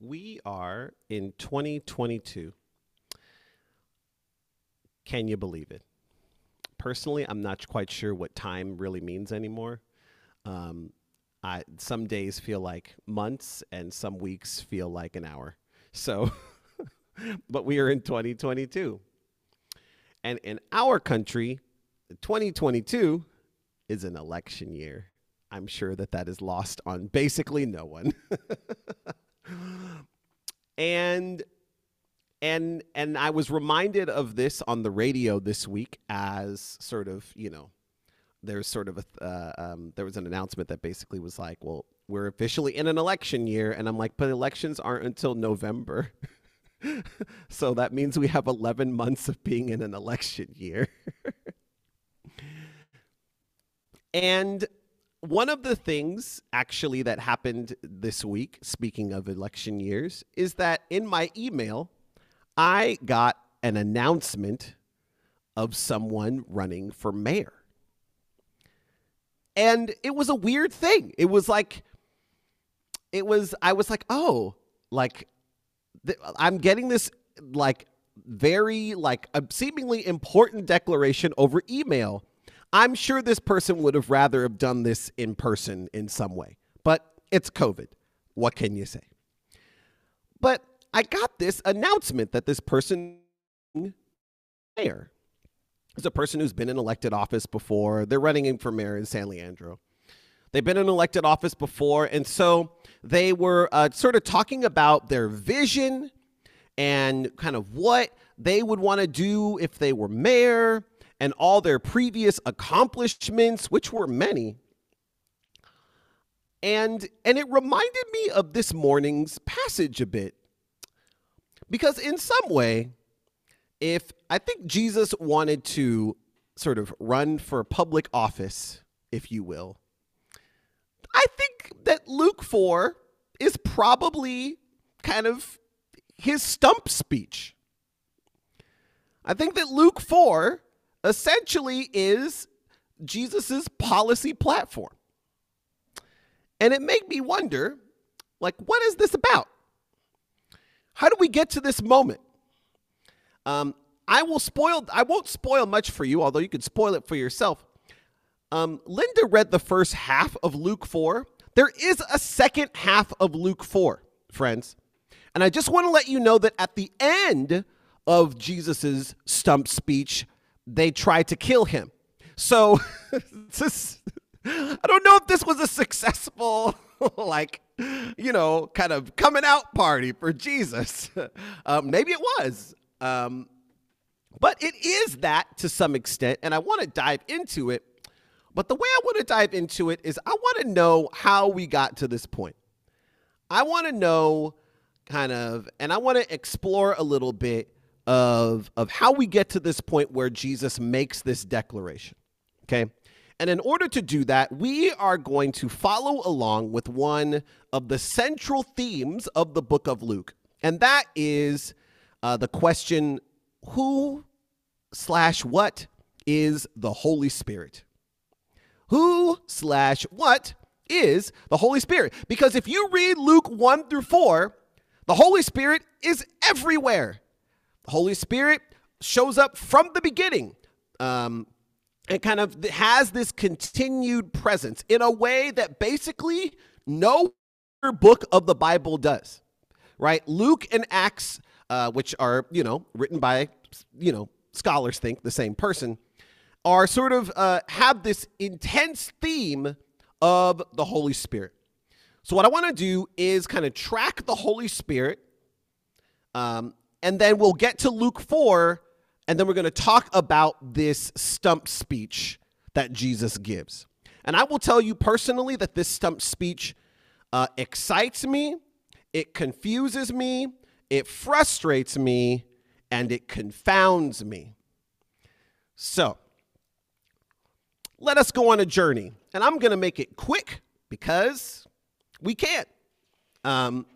We are in 2022. Can you believe it? Personally, I'm not quite sure what time really means anymore. Um, I, some days feel like months, and some weeks feel like an hour. So, but we are in 2022. And in our country, 2022 is an election year. I'm sure that that is lost on basically no one. and and and I was reminded of this on the radio this week as sort of you know there's sort of a uh, um, there was an announcement that basically was like well we're officially in an election year. And I'm like but elections aren't until November. So that means we have 11 months of being in an election year. And one of the things actually that happened this week, speaking of election years, is that in my email, I got an announcement of someone running for mayor. And it was a weird thing. It was like, it was, I was like, oh, like, th- I'm getting this, like, very, like, a seemingly important declaration over email I'm sure this person would have rather have done this in person in some way, but it's COVID. What can you say? But I got this announcement that this person mayor is a person who's been in elected office before. They're running in for mayor in San Leandro. They've been in elected office before, and so they were uh, sort of talking about their vision and kind of what they would want to do if they were mayor and all their previous accomplishments, which were many. And and it reminded me of this morning's passage a bit. Because in some way, if I think Jesus wanted to sort of run for public office, if you will, I think that Luke 4 is probably kind of his stump speech. I think that Luke 4 essentially is Jesus's policy platform. And it made me wonder like, what is this about? How do we get to this moment? Um, I will spoil, I won't spoil much for you, although you could spoil it for yourself. Um, Linda read the first half of Luke 4. There is a second half of Luke 4, friends. And I just want to let you know that at the end of Jesus's stump speech, they tried to kill him. So this, I don't know if this was a successful, like, you know, kind of coming out party for Jesus. Um, maybe it was. Um, but it is that to some extent, and I want to dive into it. But the way I want to dive into it is I want to know how we got to this point. I want to know kind of, and I want to explore a little bit of, of how we get to this point where Jesus makes this declaration. Okay. And in order to do that, we are going to follow along with one of the central themes of the book of Luke. And that is uh, the question who slash what is the Holy Spirit? Who slash what is the Holy Spirit? Because if you read Luke 1 through 4, the Holy Spirit is everywhere. Holy Spirit shows up from the beginning um, and kind of has this continued presence in a way that basically no other book of the Bible does, right? Luke and Acts, uh, which are, you know, written by, you know, scholars think the same person, are sort of uh, have this intense theme of the Holy Spirit. So, what I want to do is kind of track the Holy Spirit um, and then we'll get to Luke 4, and then we're going to talk about this stump speech that Jesus gives. And I will tell you personally that this stump speech uh, excites me, it confuses me, it frustrates me, and it confounds me. So, let us go on a journey. And I'm going to make it quick because we can't. Um,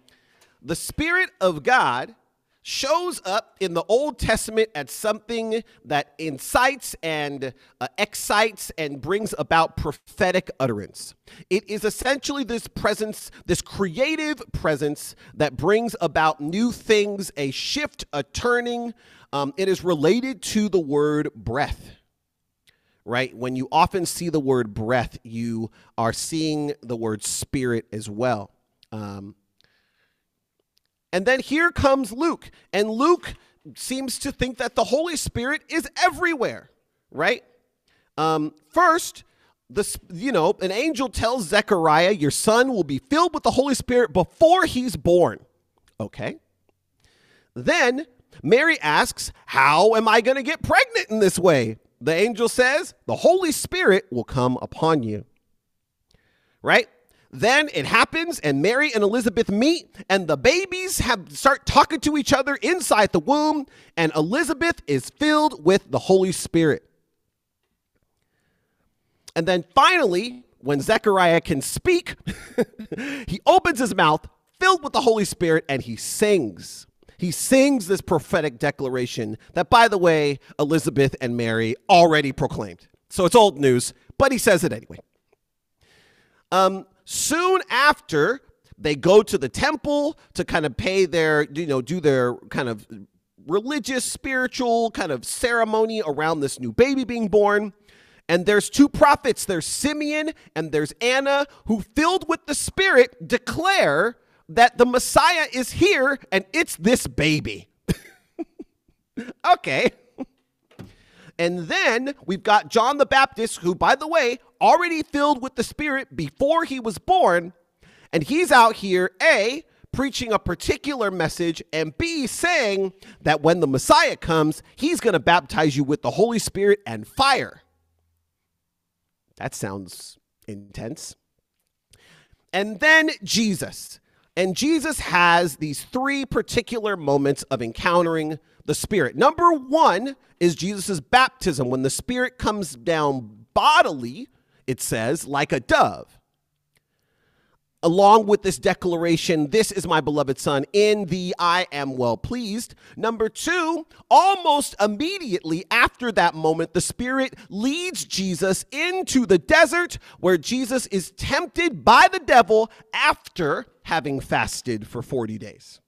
the Spirit of God shows up in the Old Testament as something that incites and uh, excites and brings about prophetic utterance. It is essentially this presence, this creative presence that brings about new things, a shift, a turning. Um, it is related to the word breath. Right? When you often see the word breath, you are seeing the word spirit as well. Um, and then here comes Luke, and Luke seems to think that the Holy Spirit is everywhere, right? Um, first, the, you know, an angel tells Zechariah, Your son will be filled with the Holy Spirit before he's born. Okay. Then Mary asks, How am I going to get pregnant in this way? The angel says, The Holy Spirit will come upon you. Right? Then it happens, and Mary and Elizabeth meet, and the babies have start talking to each other inside the womb, and Elizabeth is filled with the Holy Spirit. And then finally, when Zechariah can speak, he opens his mouth, filled with the Holy Spirit, and he sings. He sings this prophetic declaration that, by the way, Elizabeth and Mary already proclaimed. So it's old news, but he says it anyway. Um, soon after, they go to the temple to kind of pay their, you know, do their kind of religious, spiritual kind of ceremony around this new baby being born. And there's two prophets there's Simeon and there's Anna, who, filled with the Spirit, declare that the Messiah is here and it's this baby. okay. And then we've got John the Baptist, who, by the way, already filled with the Spirit before he was born. And he's out here, A, preaching a particular message, and B, saying that when the Messiah comes, he's going to baptize you with the Holy Spirit and fire. That sounds intense. And then Jesus. And Jesus has these three particular moments of encountering the Spirit. Number one is Jesus' baptism, when the Spirit comes down bodily, it says, like a dove. Along with this declaration, this is my beloved son, in thee I am well pleased. Number two, almost immediately after that moment, the Spirit leads Jesus into the desert where Jesus is tempted by the devil after having fasted for 40 days.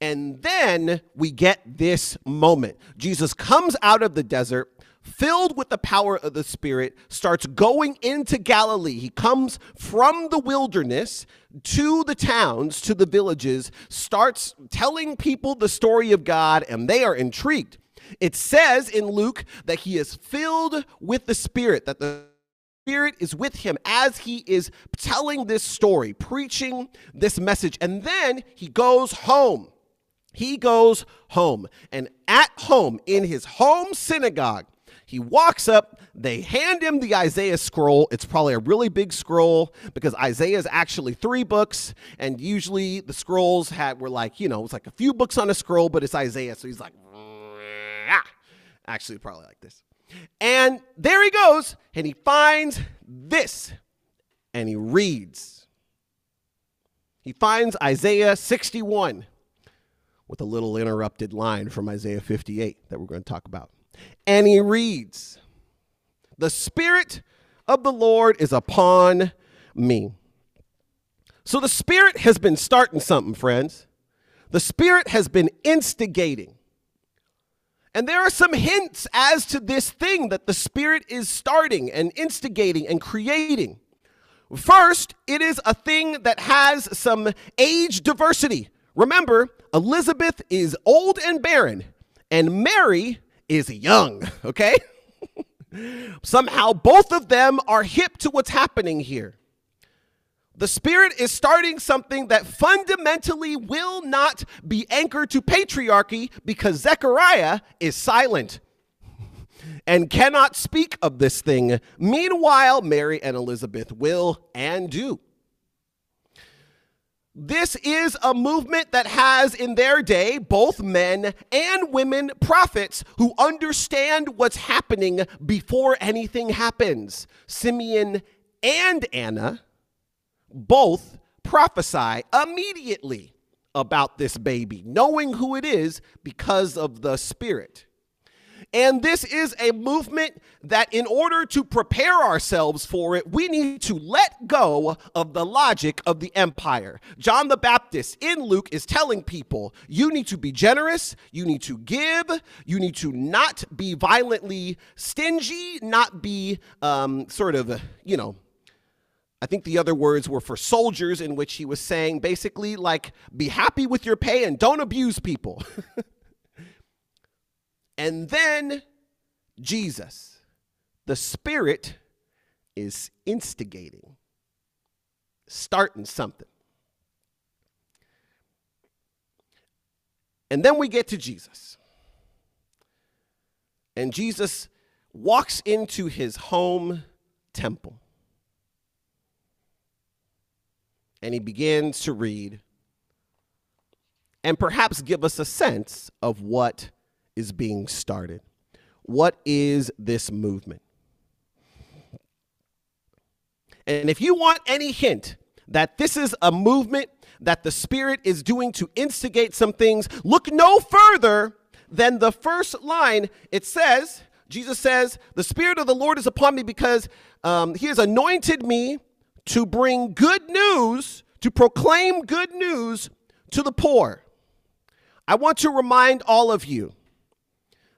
And then we get this moment. Jesus comes out of the desert, filled with the power of the Spirit, starts going into Galilee. He comes from the wilderness to the towns, to the villages, starts telling people the story of God, and they are intrigued. It says in Luke that he is filled with the Spirit, that the Spirit is with him as he is telling this story, preaching this message, and then he goes home. He goes home, and at home, in his home synagogue, he walks up, they hand him the Isaiah scroll. It's probably a really big scroll because Isaiah is actually three books, and usually the scrolls had were like, you know, it's like a few books on a scroll, but it's Isaiah, so he's like, actually, probably like this. And there he goes, and he finds this, and he reads. He finds Isaiah 61 with a little interrupted line from Isaiah 58 that we're going to talk about. And he reads, The Spirit of the Lord is upon me. So the Spirit has been starting something, friends. The Spirit has been instigating. And there are some hints as to this thing that the Spirit is starting and instigating and creating. First, it is a thing that has some age diversity. Remember, Elizabeth is old and barren, and Mary is young, okay? Somehow both of them are hip to what's happening here. The Spirit is starting something that fundamentally will not be anchored to patriarchy because Zechariah is silent and cannot speak of this thing. Meanwhile, Mary and Elizabeth will and do. This is a movement that has in their day both men and women prophets who understand what's happening before anything happens. Simeon and Anna both prophesy immediately about this baby, knowing who it is because of the Spirit. And this is a movement that, in order to prepare ourselves for it, we need to let go of the logic of the empire. John the Baptist in Luke is telling people you need to be generous, you need to give, you need to not be violently stingy, not be um, sort of, you know, I think the other words were for soldiers, in which he was saying basically, like, be happy with your pay and don't abuse people. And then Jesus, the Spirit, is instigating, starting something. And then we get to Jesus. And Jesus walks into his home temple. And he begins to read and perhaps give us a sense of what is being started. What is this movement? And if you want any hint that this is a movement that the Spirit is doing to instigate some things, look no further than the first line. It says, Jesus says, The Spirit of the Lord is upon me because um, He has anointed me to bring good news, to proclaim good news to the poor. I want to remind all of you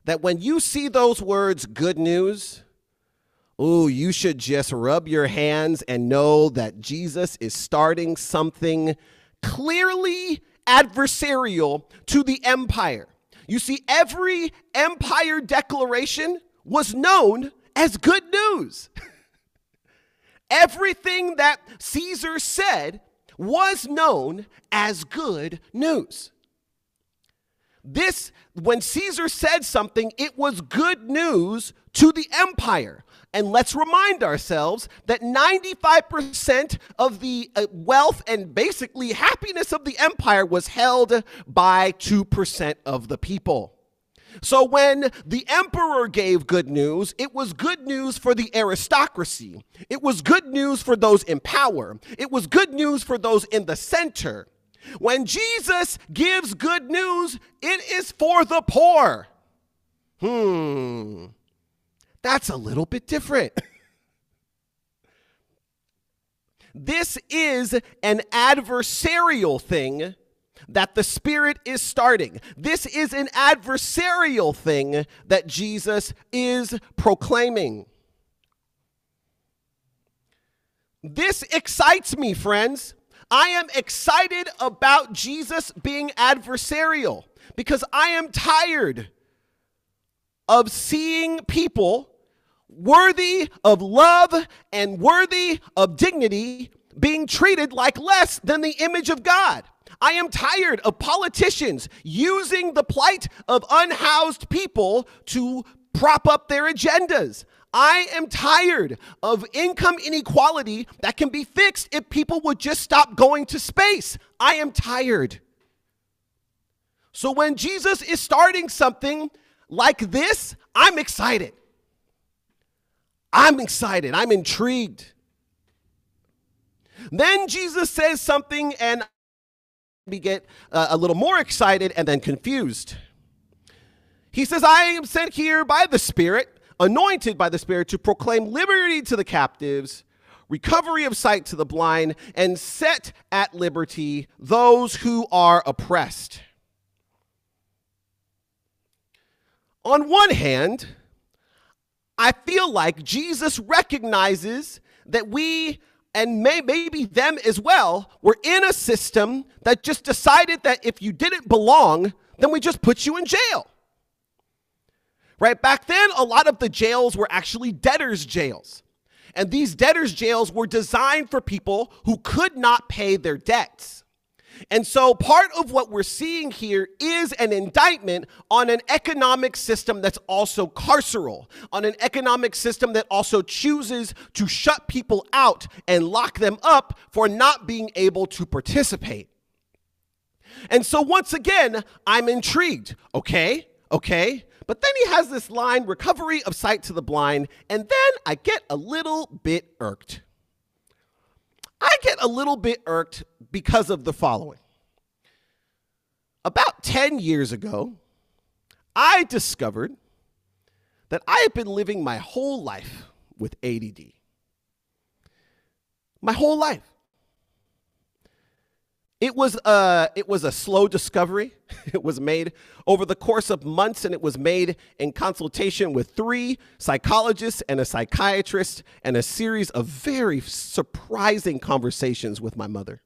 that when you see those words, good news, ooh, you should just rub your hands and know that Jesus is starting something clearly adversarial to the empire. You see, every empire declaration was known as good news. Everything that Caesar said was known as good news. This, when Caesar said something, it was good news to the empire. And let's remind ourselves that 95% of the uh, wealth and basically happiness of the empire was held by 2% of the people. So when the emperor gave good news, it was good news for the aristocracy. It was good news for those in power. It was good news for those in the center. When Jesus gives good news, it is for the poor. Hmm, that's a little bit different. this is an adversarial thing that the Spirit is starting. This is an adversarial thing that Jesus is proclaiming. This excites me, friends. I am excited about Jesus being adversarial because I am tired of seeing people worthy of love and worthy of dignity being treated like less than the image of God. I am tired of politicians using the plight of unhoused people to prop up their agendas. I am tired of income inequality that can be fixed if people would just stop going to space. I am tired. So when Jesus is starting something like this, I'm excited. I'm excited. I'm intrigued. Then Jesus says something, and we get uh, a little more excited and then confused. He says, I am sent here by the Spirit anointed by the Spirit to proclaim liberty to the captives, recovery of sight to the blind, and set at liberty those who are oppressed. On one hand, I feel like Jesus recognizes that we and may, maybe them as well were in a system that just decided that if you didn't belong, then we just put you in jail right? Back then, a lot of the jails were actually debtors' jails. And these debtors' jails were designed for people who could not pay their debts. And so, part of what we're seeing here is an indictment on an economic system that's also carceral, on an economic system that also chooses to shut people out and lock them up for not being able to participate. And so, once again, I'm intrigued. Okay, okay, but then he has this line recovery of sight to the blind, and then I get a little bit irked. I get a little bit irked because of the following. about 10 years ago, I discovered that I have been living my whole life with ADD. My whole life. It was, a, uh, it was a slow discovery. It was made over the course of months, and it was made in consultation with three psychologists and a psychiatrist, and a series of very surprising conversations with my mother.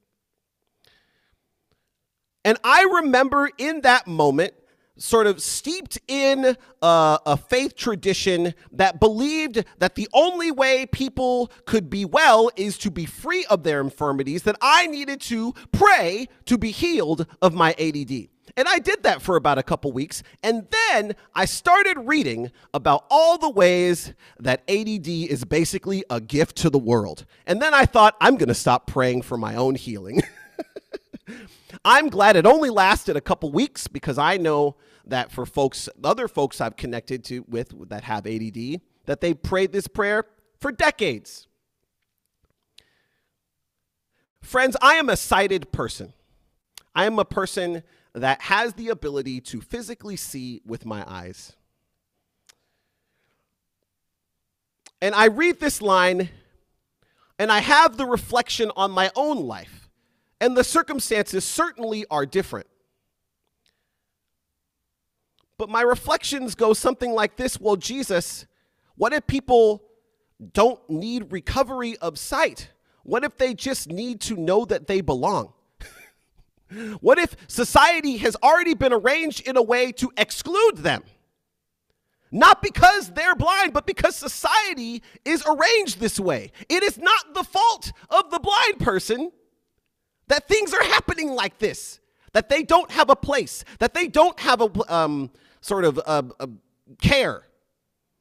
And I remember in that moment sort of steeped in a, a, faith tradition that believed that the only way people could be well is to be free of their infirmities, that I needed to pray to be healed of my ADD. And I did that for about a couple weeks. And then I started reading about all the ways that ADD is basically a gift to the world. And then I thought, I'm going to stop praying for my own healing. I'm glad it only lasted a couple weeks because I know that for folks, other folks I've connected to with that have ADD, that they prayed this prayer for decades. Friends, I am a sighted person. I am a person that has the ability to physically see with my eyes. And I read this line and I have the reflection on my own life and the circumstances certainly are different. But my reflections go something like this Well, Jesus, what if people don't need recovery of sight? What if they just need to know that they belong? what if society has already been arranged in a way to exclude them? Not because they're blind, but because society is arranged this way. It is not the fault of the blind person that things are happening like this, that they don't have a place, that they don't have a um, sort of a, a care,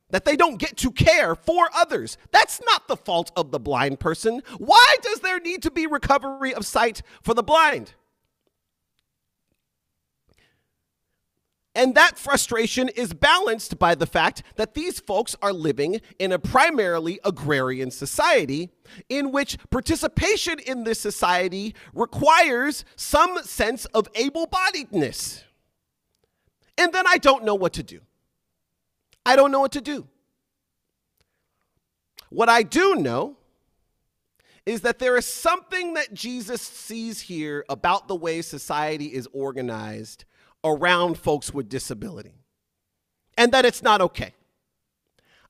that they don't get to care for others. That's not the fault of the blind person. Why does there need to be recovery of sight for the blind? And that frustration is balanced by the fact that these folks are living in a primarily agrarian society in which participation in this society requires some sense of able bodiedness. And then I don't know what to do. I don't know what to do. What I do know is that there is something that Jesus sees here about the way society is organized around folks with disability and that it's not okay.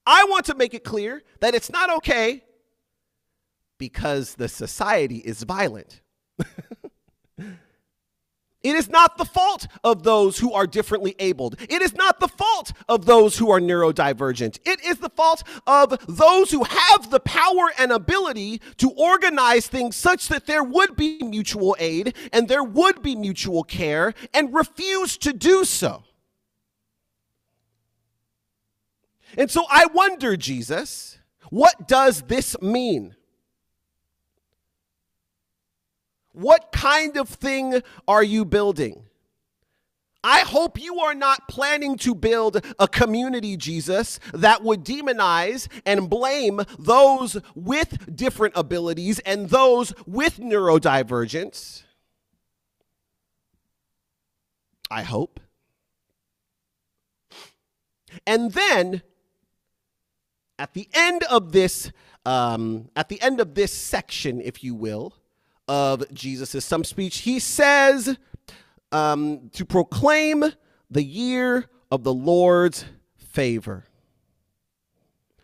I want to make it clear that it's not okay because the society is violent. It is not the fault of those who are differently abled. It is not the fault of those who are neurodivergent. It is the fault of those who have the power and ability to organize things such that there would be mutual aid and there would be mutual care and refuse to do so. And so I wonder, Jesus, what does this mean? What kind of thing are you building? I hope you are not planning to build a community, Jesus, that would demonize and blame those with different abilities and those with neurodivergence. I hope. And then at the end of this, um, at the end of this section, if you will, of Jesus' some speech, he says um, to proclaim the year of the Lord's favor.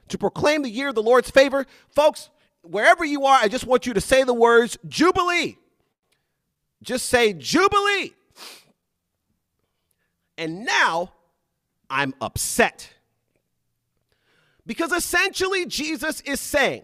To proclaim the year of the Lord's favor, folks, wherever you are, I just want you to say the words Jubilee. Just say Jubilee. And now I'm upset. Because essentially, Jesus is saying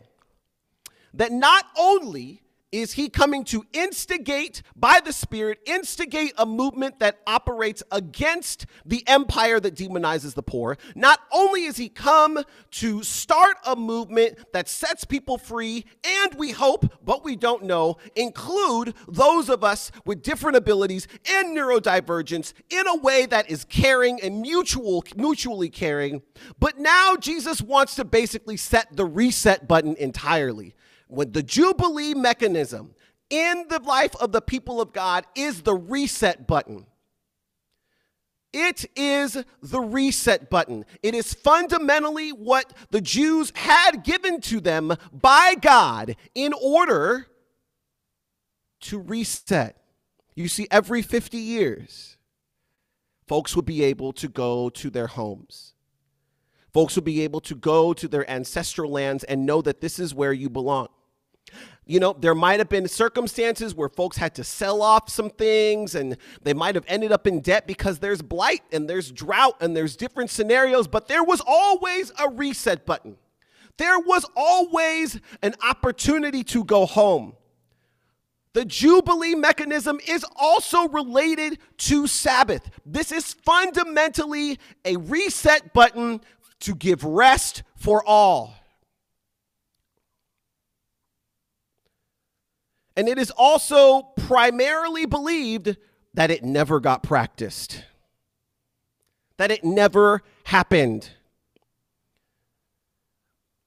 that not only is he coming to instigate by the Spirit, instigate a movement that operates against the empire that demonizes the poor. Not only is he come to start a movement that sets people free, and we hope, but we don't know, include those of us with different abilities and neurodivergence in a way that is caring and mutual, mutually caring. But now Jesus wants to basically set the reset button entirely when the Jubilee mechanism in the life of the people of God is the reset button. It is the reset button. It is fundamentally what the Jews had given to them by God in order to reset. You see, every 50 years, folks would be able to go to their homes. Folks would be able to go to their ancestral lands and know that this is where you belong. You know, there might have been circumstances where folks had to sell off some things and they might have ended up in debt because there's blight and there's drought and there's different scenarios, but there was always a reset button. There was always an opportunity to go home. The Jubilee mechanism is also related to Sabbath. This is fundamentally a reset button to give rest for all. And it is also primarily believed that it never got practiced, that it never happened.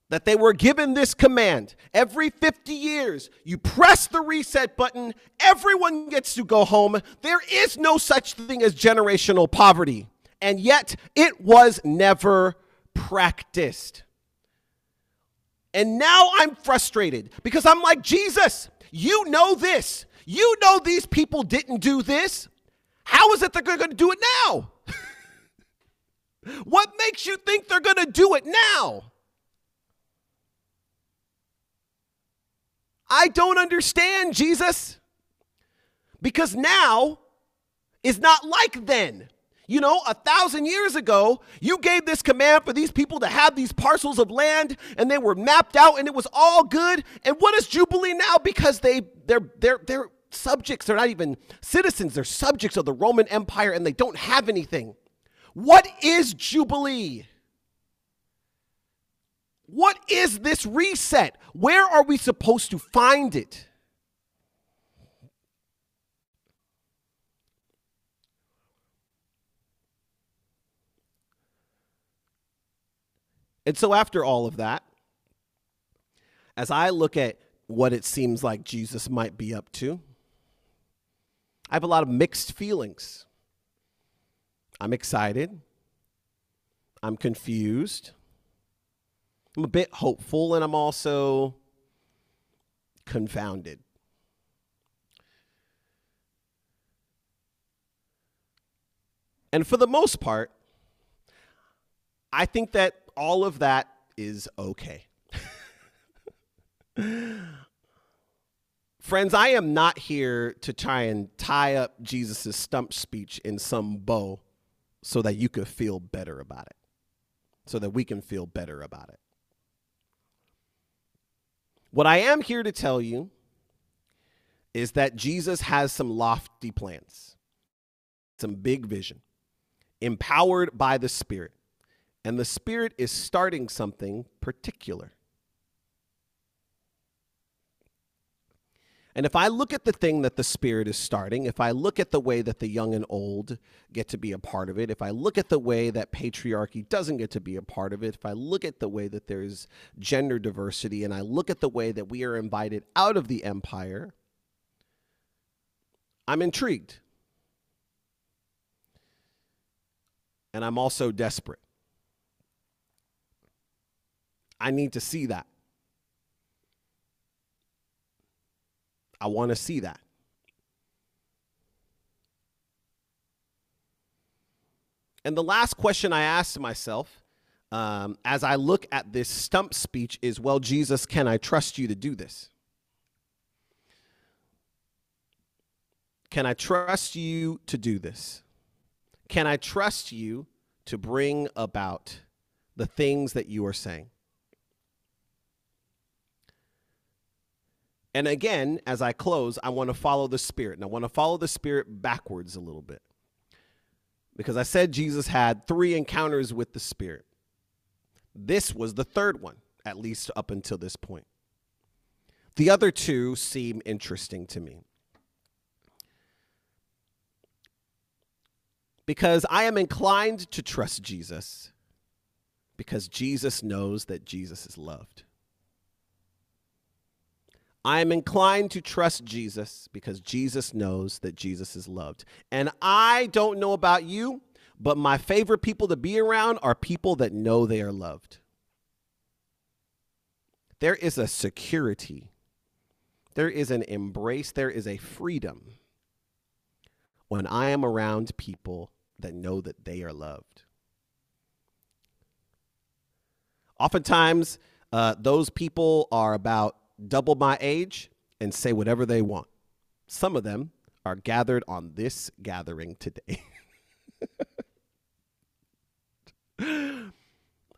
That they were given this command every 50 years, you press the reset button, everyone gets to go home. There is no such thing as generational poverty. And yet, it was never practiced. And now I'm frustrated because I'm like, Jesus, you know this. You know these people didn't do this. How is it they're going to do it now? what makes you think they're going to do it now? I don't understand, Jesus. Because now is not like then. You know, a thousand years ago, you gave this command for these people to have these parcels of land and they were mapped out and it was all good. And what is Jubilee now? Because they they're they're they're subjects, they're not even citizens, they're subjects of the Roman Empire and they don't have anything. What is Jubilee? What is this reset? Where are we supposed to find it? And so, after all of that, as I look at what it seems like Jesus might be up to, I have a lot of mixed feelings. I'm excited. I'm confused. I'm a bit hopeful, and I'm also confounded. And for the most part, I think that all of that is okay. Friends, I am not here to try and tie up Jesus' stump speech in some bow so that you could feel better about it, so that we can feel better about it. What I am here to tell you is that Jesus has some lofty plans, some big vision, empowered by the Spirit. And the Spirit is starting something particular. And if I look at the thing that the Spirit is starting, if I look at the way that the young and old get to be a part of it, if I look at the way that patriarchy doesn't get to be a part of it, if I look at the way that there's gender diversity, and I look at the way that we are invited out of the empire, I'm intrigued. And I'm also desperate. I need to see that. I want to see that. And the last question I asked myself um, as I look at this stump speech is Well, Jesus, can I trust you to do this? Can I trust you to do this? Can I trust you to bring about the things that you are saying? And again, as I close, I want to follow the Spirit. And I want to follow the Spirit backwards a little bit. Because I said Jesus had three encounters with the Spirit. This was the third one, at least up until this point. The other two seem interesting to me. Because I am inclined to trust Jesus because Jesus knows that Jesus is loved. I am inclined to trust Jesus because Jesus knows that Jesus is loved. And I don't know about you, but my favorite people to be around are people that know they are loved. There is a security, there is an embrace, there is a freedom when I am around people that know that they are loved. Oftentimes, uh, those people are about double my age and say whatever they want. Some of them are gathered on this gathering today.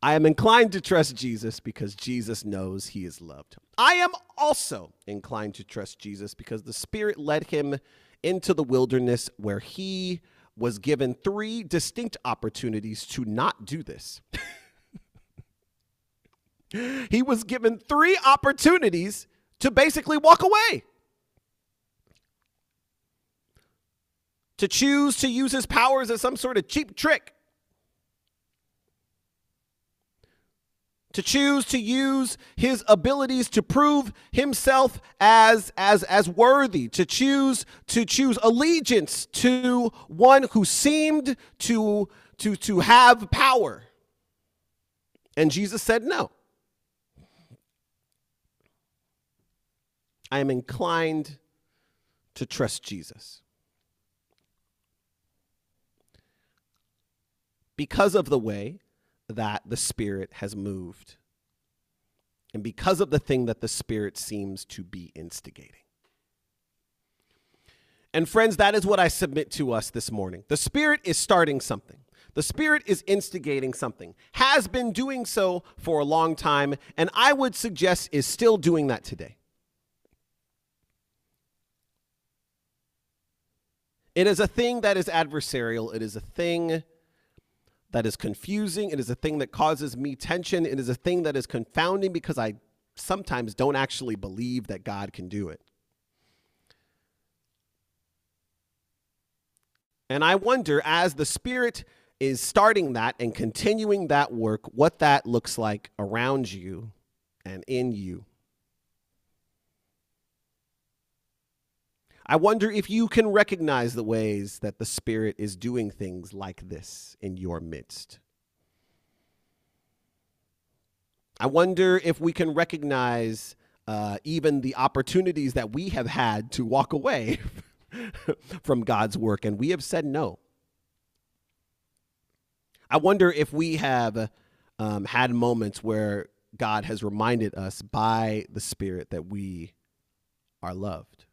I am inclined to trust Jesus because Jesus knows he is loved. I am also inclined to trust Jesus because the Spirit led him into the wilderness where he was given three distinct opportunities to not do this. he was given three opportunities to basically walk away. To choose to use his powers as some sort of cheap trick. To choose to use his abilities to prove himself as as as worthy. To choose to choose allegiance to one who seemed to to to have power. And Jesus said no I am inclined to trust Jesus because of the way that the Spirit has moved and because of the thing that the Spirit seems to be instigating. And friends, that is what I submit to us this morning. The Spirit is starting something. The Spirit is instigating something, has been doing so for a long time, and I would suggest is still doing that today. It is a thing that is adversarial. It is a thing that is confusing. It is a thing that causes me tension. It is a thing that is confounding because I sometimes don't actually believe that God can do it. And I wonder, as the Spirit is starting that and continuing that work, what that looks like around you and in you. I wonder if you can recognize the ways that the Spirit is doing things like this in your midst. I wonder if we can recognize uh, even the opportunities that we have had to walk away from God's work and we have said no. I wonder if we have um, had moments where God has reminded us by the Spirit that we are loved.